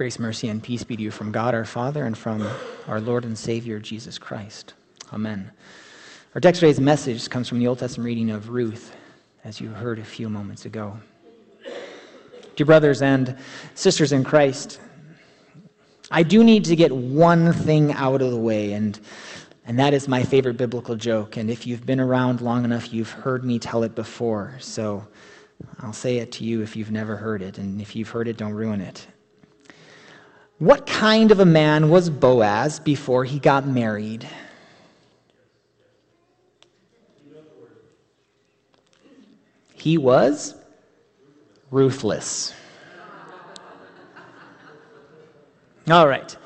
Grace, mercy, and peace be to you from God our Father and from our Lord and Savior Jesus Christ. Amen. Our text today's message comes from the Old Testament reading of Ruth, as you heard a few moments ago. Dear brothers and sisters in Christ, I do need to get one thing out of the way, and, and that is my favorite biblical joke. And if you've been around long enough, you've heard me tell it before. So I'll say it to you if you've never heard it, and if you've heard it, don't ruin it. What kind of a man was Boaz before he got married? He was ruthless. All right,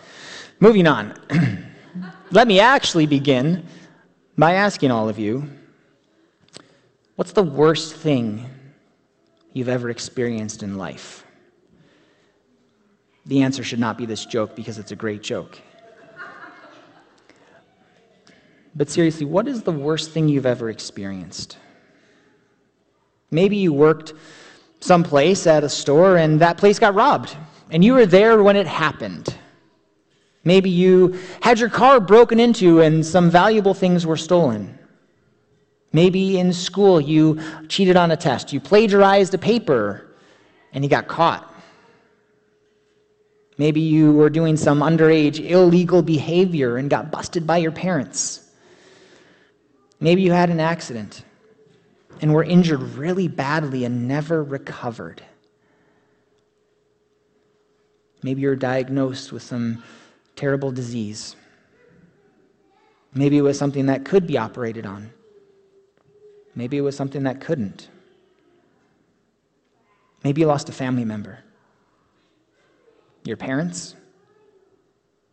moving on. Let me actually begin by asking all of you what's the worst thing you've ever experienced in life? The answer should not be this joke because it's a great joke. But seriously, what is the worst thing you've ever experienced? Maybe you worked someplace at a store and that place got robbed, and you were there when it happened. Maybe you had your car broken into and some valuable things were stolen. Maybe in school you cheated on a test, you plagiarized a paper, and you got caught. Maybe you were doing some underage illegal behavior and got busted by your parents. Maybe you had an accident and were injured really badly and never recovered. Maybe you're diagnosed with some terrible disease. Maybe it was something that could be operated on. Maybe it was something that couldn't. Maybe you lost a family member your parents.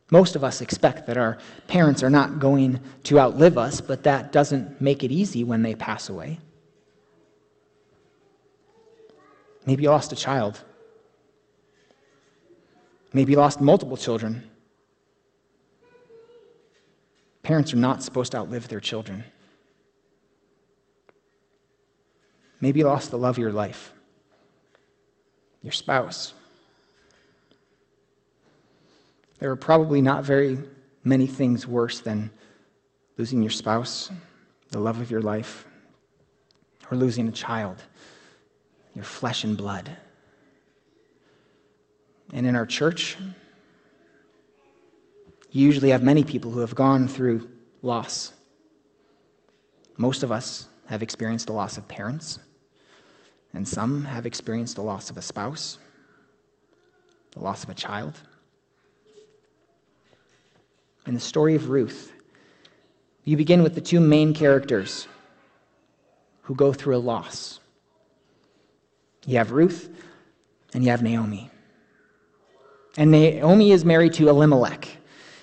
Most of us expect that our parents are not going to outlive us, but that doesn't make it easy when they pass away. Maybe you lost a child. Maybe you lost multiple children. Parents are not supposed to outlive their children. Maybe you lost the love of your life, your spouse. There are probably not very many things worse than losing your spouse, the love of your life, or losing a child, your flesh and blood. And in our church, you usually have many people who have gone through loss. Most of us have experienced the loss of parents, and some have experienced the loss of a spouse, the loss of a child in the story of Ruth, you begin with the two main characters who go through a loss. You have Ruth and you have Naomi. And Naomi is married to Elimelech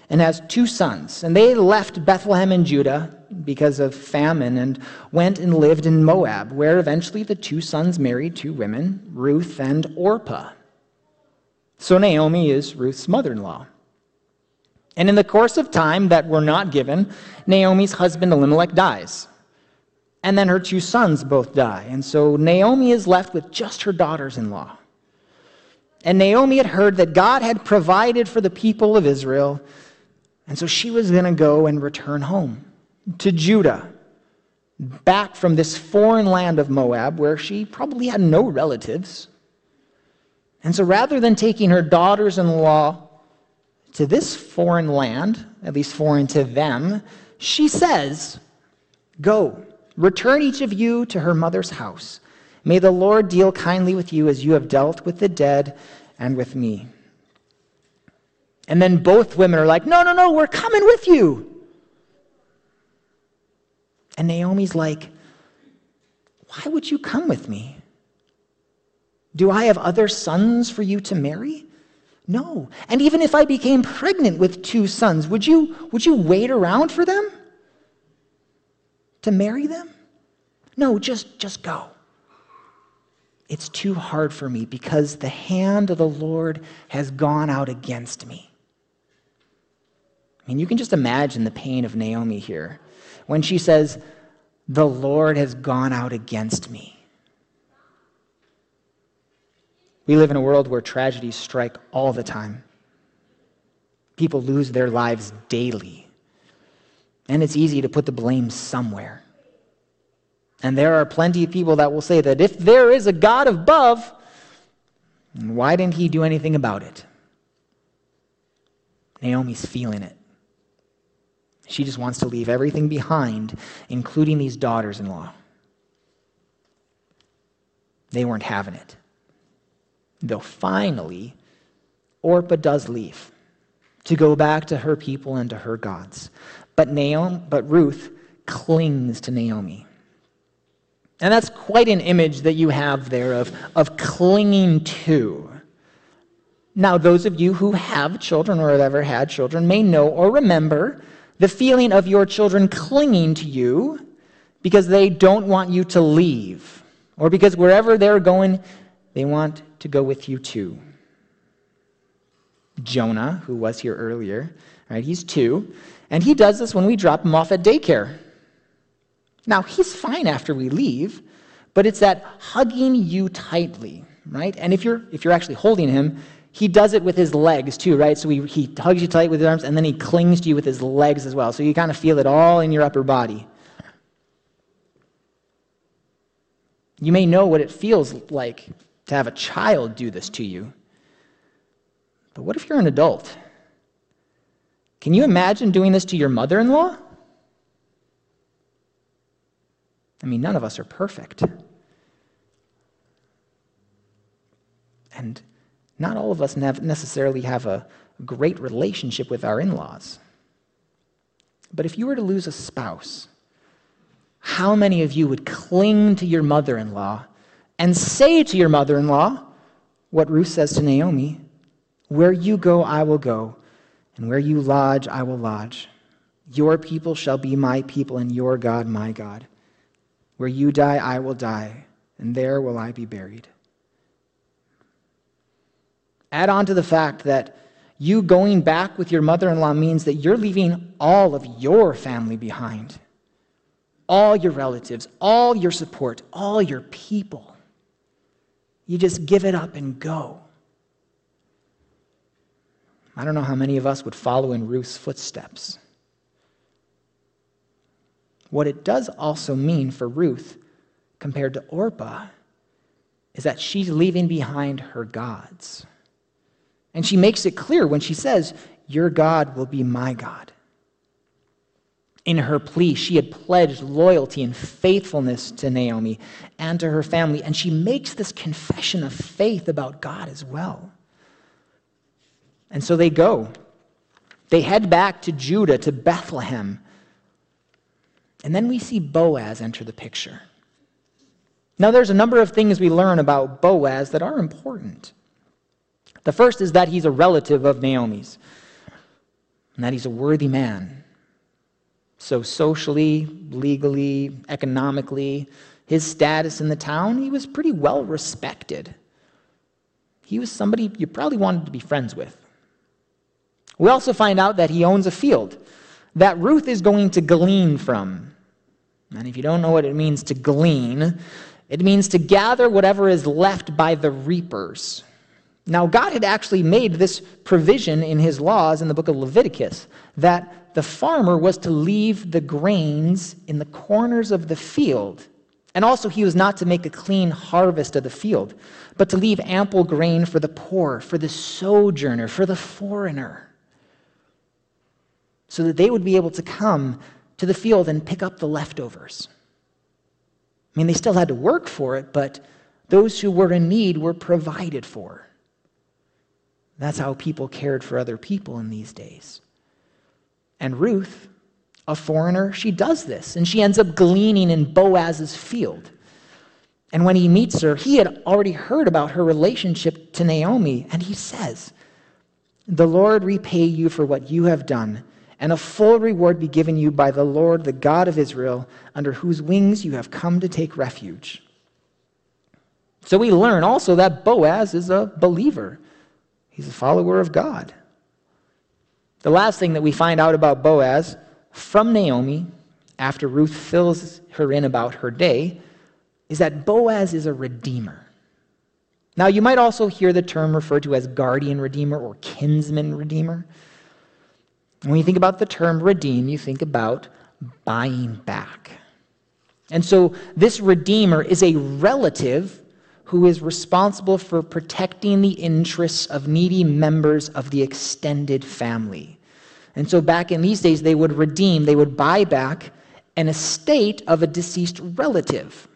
and has two sons. And they left Bethlehem in Judah because of famine and went and lived in Moab, where eventually the two sons married two women, Ruth and Orpah. So Naomi is Ruth's mother in law. And in the course of time that we're not given, Naomi's husband Elimelech dies. And then her two sons both die. And so Naomi is left with just her daughters in law. And Naomi had heard that God had provided for the people of Israel. And so she was going to go and return home to Judah, back from this foreign land of Moab where she probably had no relatives. And so rather than taking her daughters in law to this foreign land, at least foreign to them, she says, Go, return each of you to her mother's house. May the Lord deal kindly with you as you have dealt with the dead and with me. And then both women are like, No, no, no, we're coming with you. And Naomi's like, Why would you come with me? Do I have other sons for you to marry? No. And even if I became pregnant with two sons, would you, would you wait around for them? To marry them? No, just, just go. It's too hard for me because the hand of the Lord has gone out against me. I mean, you can just imagine the pain of Naomi here when she says, The Lord has gone out against me. We live in a world where tragedies strike all the time. People lose their lives daily. And it's easy to put the blame somewhere. And there are plenty of people that will say that if there is a God above, why didn't he do anything about it? Naomi's feeling it. She just wants to leave everything behind, including these daughters in law. They weren't having it. Though finally, Orpah does leave to go back to her people and to her gods. But Naomi, but Ruth clings to Naomi. And that's quite an image that you have there of, of clinging to. Now, those of you who have children or have ever had children may know or remember the feeling of your children clinging to you because they don't want you to leave, or because wherever they're going, they want to go with you too. Jonah, who was here earlier, right? He's two, and he does this when we drop him off at daycare. Now, he's fine after we leave, but it's that hugging you tightly, right? And if you're if you're actually holding him, he does it with his legs too, right? So he, he hugs you tight with his arms and then he clings to you with his legs as well. So you kind of feel it all in your upper body. You may know what it feels like to have a child do this to you. But what if you're an adult? Can you imagine doing this to your mother in law? I mean, none of us are perfect. And not all of us necessarily have a great relationship with our in laws. But if you were to lose a spouse, how many of you would cling to your mother in law and say to your mother in law what Ruth says to Naomi where you go, I will go, and where you lodge, I will lodge. Your people shall be my people, and your God my God. Where you die, I will die, and there will I be buried. Add on to the fact that you going back with your mother in law means that you're leaving all of your family behind all your relatives, all your support, all your people. You just give it up and go. I don't know how many of us would follow in Ruth's footsteps. What it does also mean for Ruth, compared to Orpah, is that she's leaving behind her gods. And she makes it clear when she says, Your God will be my God. In her plea, she had pledged loyalty and faithfulness to Naomi and to her family, and she makes this confession of faith about God as well. And so they go. They head back to Judah, to Bethlehem. And then we see Boaz enter the picture. Now, there's a number of things we learn about Boaz that are important. The first is that he's a relative of Naomi's, and that he's a worthy man. So, socially, legally, economically, his status in the town, he was pretty well respected. He was somebody you probably wanted to be friends with. We also find out that he owns a field that Ruth is going to glean from. And if you don't know what it means to glean, it means to gather whatever is left by the reapers. Now, God had actually made this provision in his laws in the book of Leviticus that the farmer was to leave the grains in the corners of the field. And also, he was not to make a clean harvest of the field, but to leave ample grain for the poor, for the sojourner, for the foreigner so that they would be able to come to the field and pick up the leftovers. I mean, they still had to work for it, but those who were in need were provided for. That's how people cared for other people in these days. And Ruth, a foreigner, she does this, and she ends up gleaning in Boaz's field. And when he meets her, he had already heard about her relationship to Naomi, and he says, The Lord repay you for what you have done and a full reward be given you by the Lord, the God of Israel, under whose wings you have come to take refuge. So we learn also that Boaz is a believer, he's a follower of God. The last thing that we find out about Boaz from Naomi, after Ruth fills her in about her day, is that Boaz is a redeemer. Now, you might also hear the term referred to as guardian redeemer or kinsman redeemer. When you think about the term redeem, you think about buying back. And so this redeemer is a relative who is responsible for protecting the interests of needy members of the extended family. And so back in these days, they would redeem, they would buy back an estate of a deceased relative,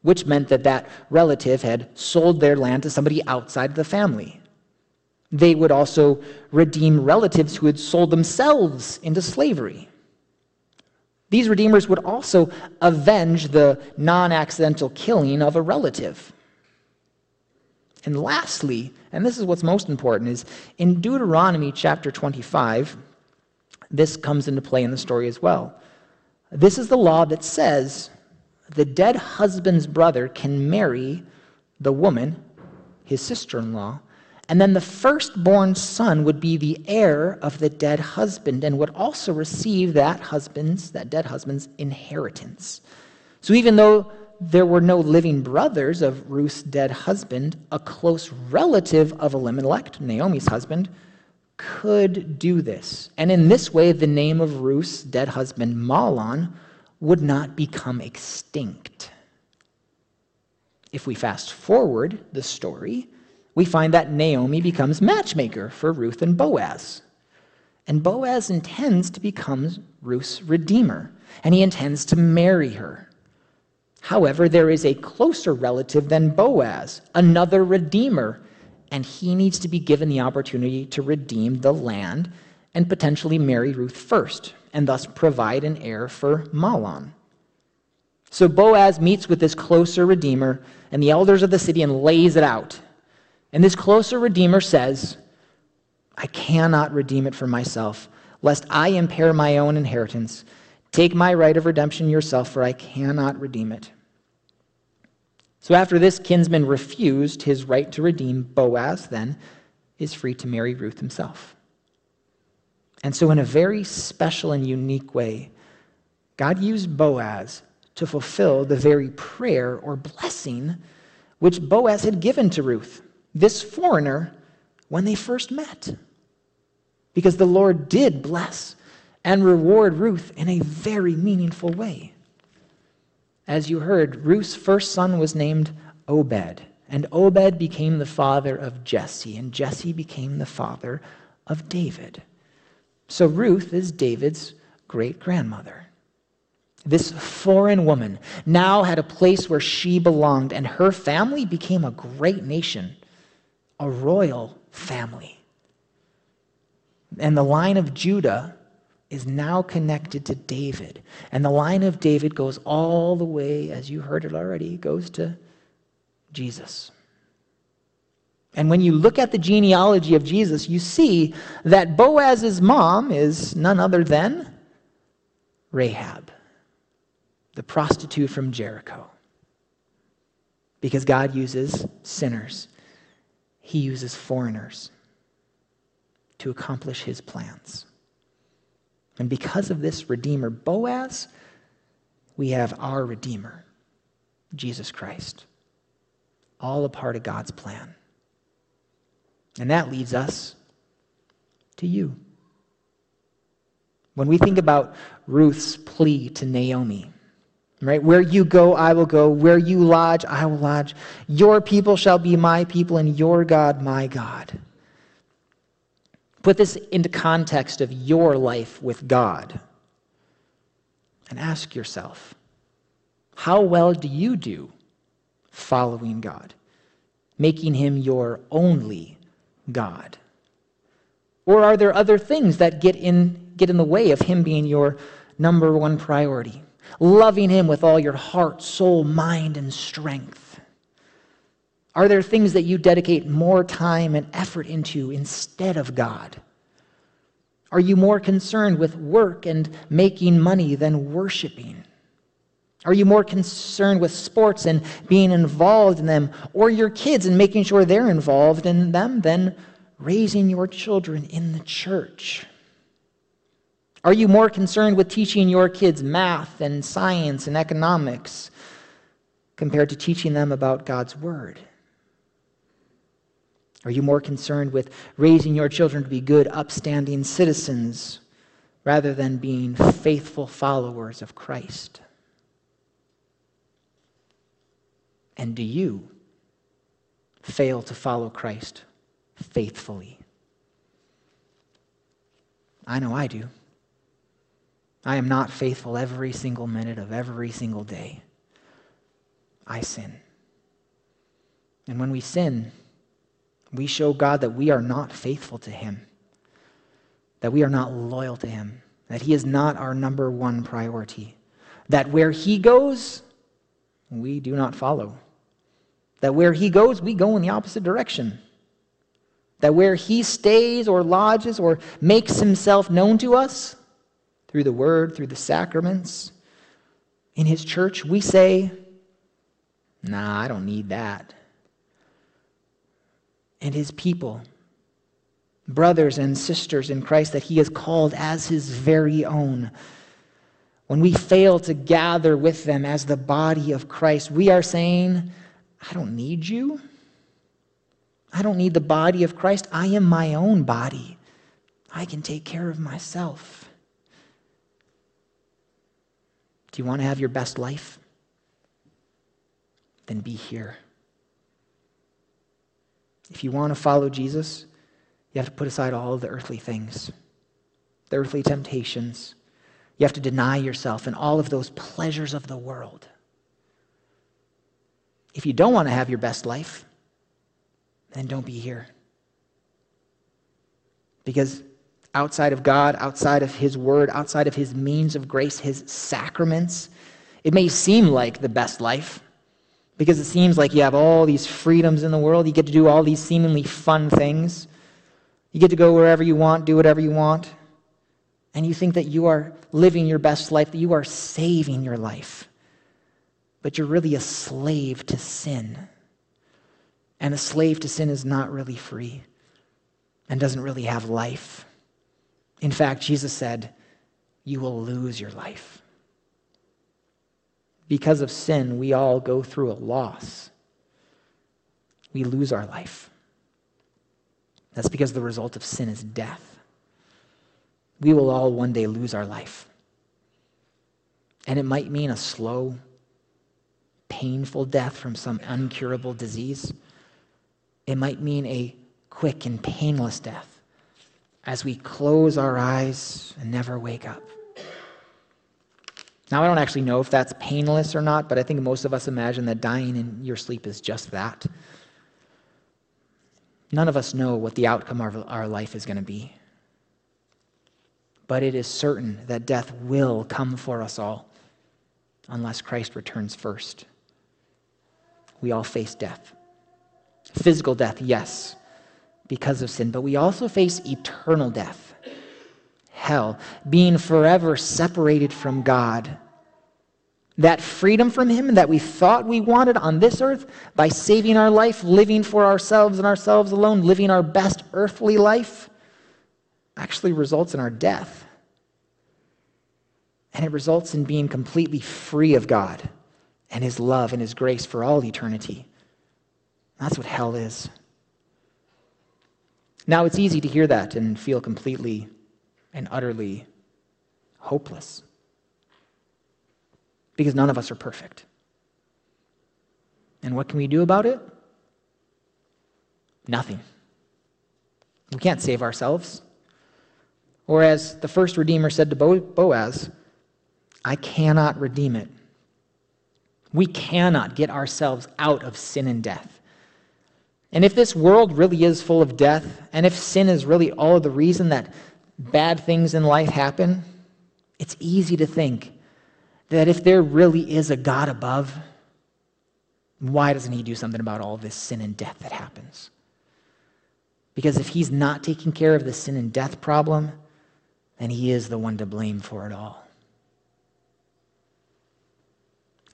which meant that that relative had sold their land to somebody outside the family. They would also redeem relatives who had sold themselves into slavery. These redeemers would also avenge the non accidental killing of a relative. And lastly, and this is what's most important, is in Deuteronomy chapter 25, this comes into play in the story as well. This is the law that says the dead husband's brother can marry the woman, his sister in law, and then the firstborn son would be the heir of the dead husband and would also receive that husband's, that dead husband's inheritance. So even though there were no living brothers of Ruth's dead husband, a close relative of Elimelech, Naomi's husband, could do this. And in this way, the name of Ruth's dead husband, Mahlon, would not become extinct. If we fast forward the story, we find that Naomi becomes matchmaker for Ruth and Boaz. And Boaz intends to become Ruth's redeemer, and he intends to marry her. However, there is a closer relative than Boaz, another redeemer, and he needs to be given the opportunity to redeem the land and potentially marry Ruth first, and thus provide an heir for Mahlon. So Boaz meets with this closer redeemer and the elders of the city and lays it out. And this closer Redeemer says, I cannot redeem it for myself, lest I impair my own inheritance. Take my right of redemption yourself, for I cannot redeem it. So after this kinsman refused his right to redeem, Boaz then is free to marry Ruth himself. And so, in a very special and unique way, God used Boaz to fulfill the very prayer or blessing which Boaz had given to Ruth this foreigner when they first met. Because the Lord did bless and reward Ruth in a very meaningful way. As you heard, Ruth's first son was named Obed, and Obed became the father of Jesse, and Jesse became the father of David. So Ruth is David's great grandmother. This foreign woman now had a place where she belonged, and her family became a great nation a royal family. And the line of Judah is now connected to David. And the line of David goes all the way, as you heard it already, goes to Jesus. And when you look at the genealogy of Jesus, you see that Boaz's mom is none other than Rahab, the prostitute from Jericho. Because God uses sinners he uses foreigners to accomplish his plans. And because of this Redeemer, Boaz, we have our Redeemer, Jesus Christ. All a part of God's plan. And that leads us to you. When we think about Ruth's plea to Naomi, Right? Where you go, I will go. Where you lodge, I will lodge. Your people shall be my people, and your God, my God. Put this into context of your life with God. And ask yourself how well do you do following God, making him your only God? Or are there other things that get in, get in the way of him being your number one priority? loving Him with all your heart, soul, mind, and strength? Are there things that you dedicate more time and effort into instead of God? Are you more concerned with work and making money than worshiping? Are you more concerned with sports and being involved in them, or your kids and making sure they're involved in them than raising your children in the church? Are you more concerned with teaching your kids math and science and economics compared to teaching them about God's Word? Are you more concerned with raising your children to be good, upstanding citizens rather than being faithful followers of Christ? And do you fail to follow Christ faithfully? I know I do. I am not faithful every single minute of every single day. I sin. And when we sin, we show God that we are not faithful to Him, that we are not loyal to Him, that He is not our number one priority, that where He goes, we do not follow, that where He goes, we go in the opposite direction. That where he stays or lodges or makes himself known to us through the word, through the sacraments, in his church, we say, Nah, I don't need that. And his people, brothers and sisters in Christ that he has called as his very own, when we fail to gather with them as the body of Christ, we are saying, I don't need you. I don't need the body of Christ. I am my own body. I can take care of myself. Do you want to have your best life? Then be here. If you want to follow Jesus, you have to put aside all of the earthly things, the earthly temptations. You have to deny yourself and all of those pleasures of the world. If you don't want to have your best life, then don't be here. Because outside of God, outside of His Word, outside of His means of grace, His sacraments, it may seem like the best life because it seems like you have all these freedoms in the world. You get to do all these seemingly fun things. You get to go wherever you want, do whatever you want. And you think that you are living your best life, that you are saving your life. But you're really a slave to sin. And a slave to sin is not really free and doesn't really have life. In fact, Jesus said, You will lose your life. Because of sin, we all go through a loss. We lose our life. That's because the result of sin is death. We will all one day lose our life. And it might mean a slow, painful death from some uncurable disease. It might mean a quick and painless death as we close our eyes and never wake up. Now, I don't actually know if that's painless or not, but I think most of us imagine that dying in your sleep is just that. None of us know what the outcome of our life is going to be. But it is certain that death will come for us all unless Christ returns first. We all face death. Physical death, yes, because of sin, but we also face eternal death, hell, being forever separated from God. That freedom from Him that we thought we wanted on this earth by saving our life, living for ourselves and ourselves alone, living our best earthly life, actually results in our death. And it results in being completely free of God and His love and His grace for all eternity. That's what hell is. Now, it's easy to hear that and feel completely and utterly hopeless because none of us are perfect. And what can we do about it? Nothing. We can't save ourselves. Or, as the first Redeemer said to Boaz, I cannot redeem it. We cannot get ourselves out of sin and death. And if this world really is full of death, and if sin is really all of the reason that bad things in life happen, it's easy to think that if there really is a God above, why doesn't he do something about all this sin and death that happens? Because if he's not taking care of the sin and death problem, then he is the one to blame for it all.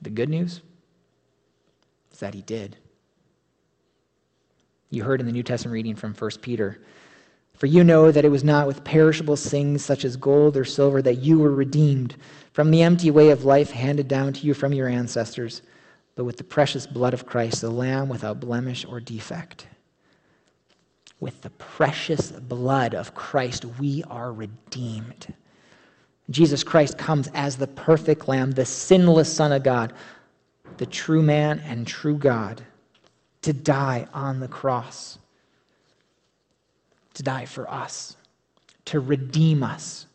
The good news is that he did. You heard in the New Testament reading from 1 Peter. For you know that it was not with perishable things such as gold or silver that you were redeemed from the empty way of life handed down to you from your ancestors, but with the precious blood of Christ, the Lamb without blemish or defect. With the precious blood of Christ, we are redeemed. Jesus Christ comes as the perfect Lamb, the sinless Son of God, the true man and true God, to die on the cross, to die for us, to redeem us,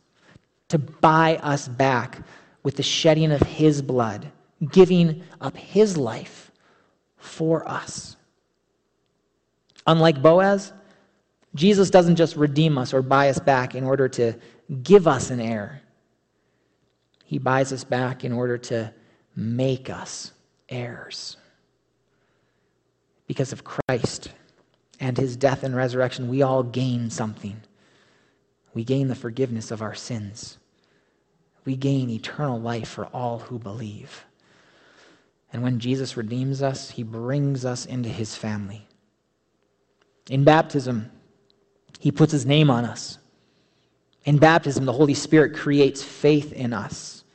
to buy us back with the shedding of his blood, giving up his life for us. Unlike Boaz, Jesus doesn't just redeem us or buy us back in order to give us an heir. He buys us back in order to make us heirs. Because of Christ and his death and resurrection, we all gain something. We gain the forgiveness of our sins. We gain eternal life for all who believe. And when Jesus redeems us, he brings us into his family. In baptism, he puts his name on us. In baptism, the Holy Spirit creates faith in us.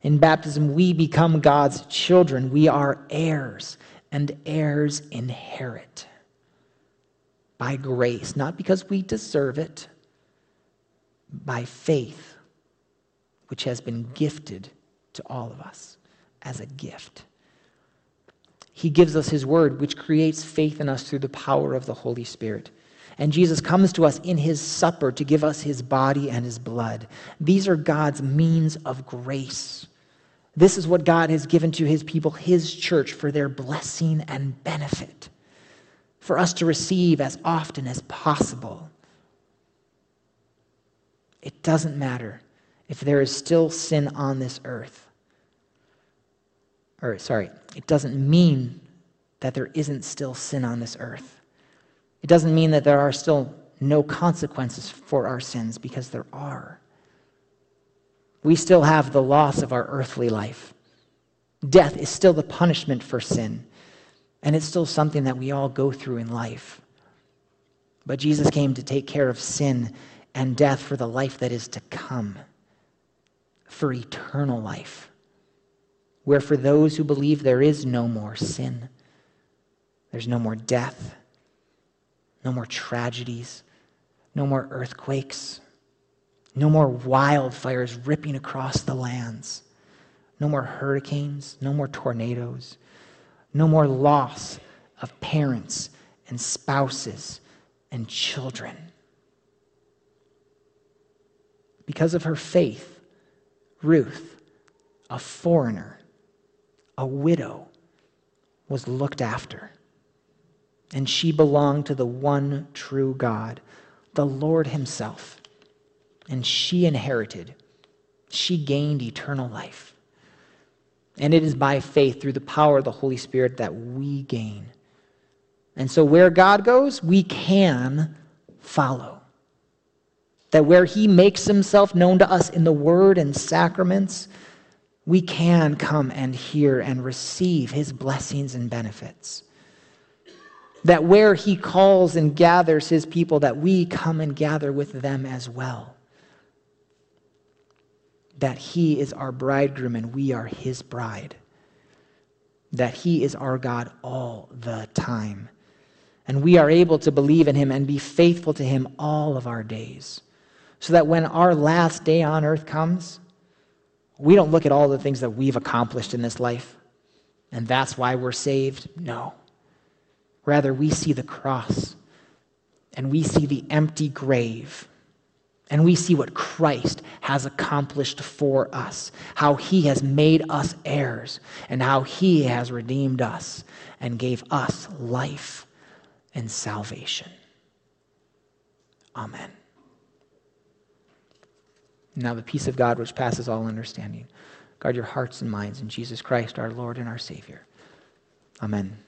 In baptism, we become God's children. We are heirs, and heirs inherit by grace, not because we deserve it, by faith, which has been gifted to all of us as a gift. He gives us His word, which creates faith in us through the power of the Holy Spirit. And Jesus comes to us in His supper to give us His body and His blood. These are God's means of grace. This is what God has given to His people, His church, for their blessing and benefit, for us to receive as often as possible. It doesn't matter if there is still sin on this earth or sorry, it doesn't mean that there isn't still sin on this earth. It doesn't mean that there are still no consequences for our sins, because there are. We still have the loss of our earthly life. Death is still the punishment for sin, and it's still something that we all go through in life. But Jesus came to take care of sin and death for the life that is to come, for eternal life where for those who believe there is no more sin, there's no more death, no more tragedies, no more earthquakes, no more wildfires ripping across the lands, no more hurricanes, no more tornadoes, no more loss of parents and spouses and children. Because of her faith, Ruth, a foreigner, a widow, was looked after. And she belonged to the one true God, the Lord Himself. And she inherited, she gained eternal life. And it is by faith through the power of the Holy Spirit that we gain. And so, where God goes, we can follow. That where He makes Himself known to us in the Word and sacraments, we can come and hear and receive his blessings and benefits. That where he calls and gathers his people, that we come and gather with them as well. That he is our bridegroom and we are his bride. That he is our God all the time. And we are able to believe in him and be faithful to him all of our days. So that when our last day on earth comes, we don't look at all the things that we've accomplished in this life, and that's why we're saved. No. Rather, we see the cross, and we see the empty grave, and we see what Christ has accomplished for us, how he has made us heirs, and how he has redeemed us and gave us life and salvation. Amen. Now, the peace of God, which passes all understanding, guard your hearts and minds in Jesus Christ, our Lord and our Savior. Amen.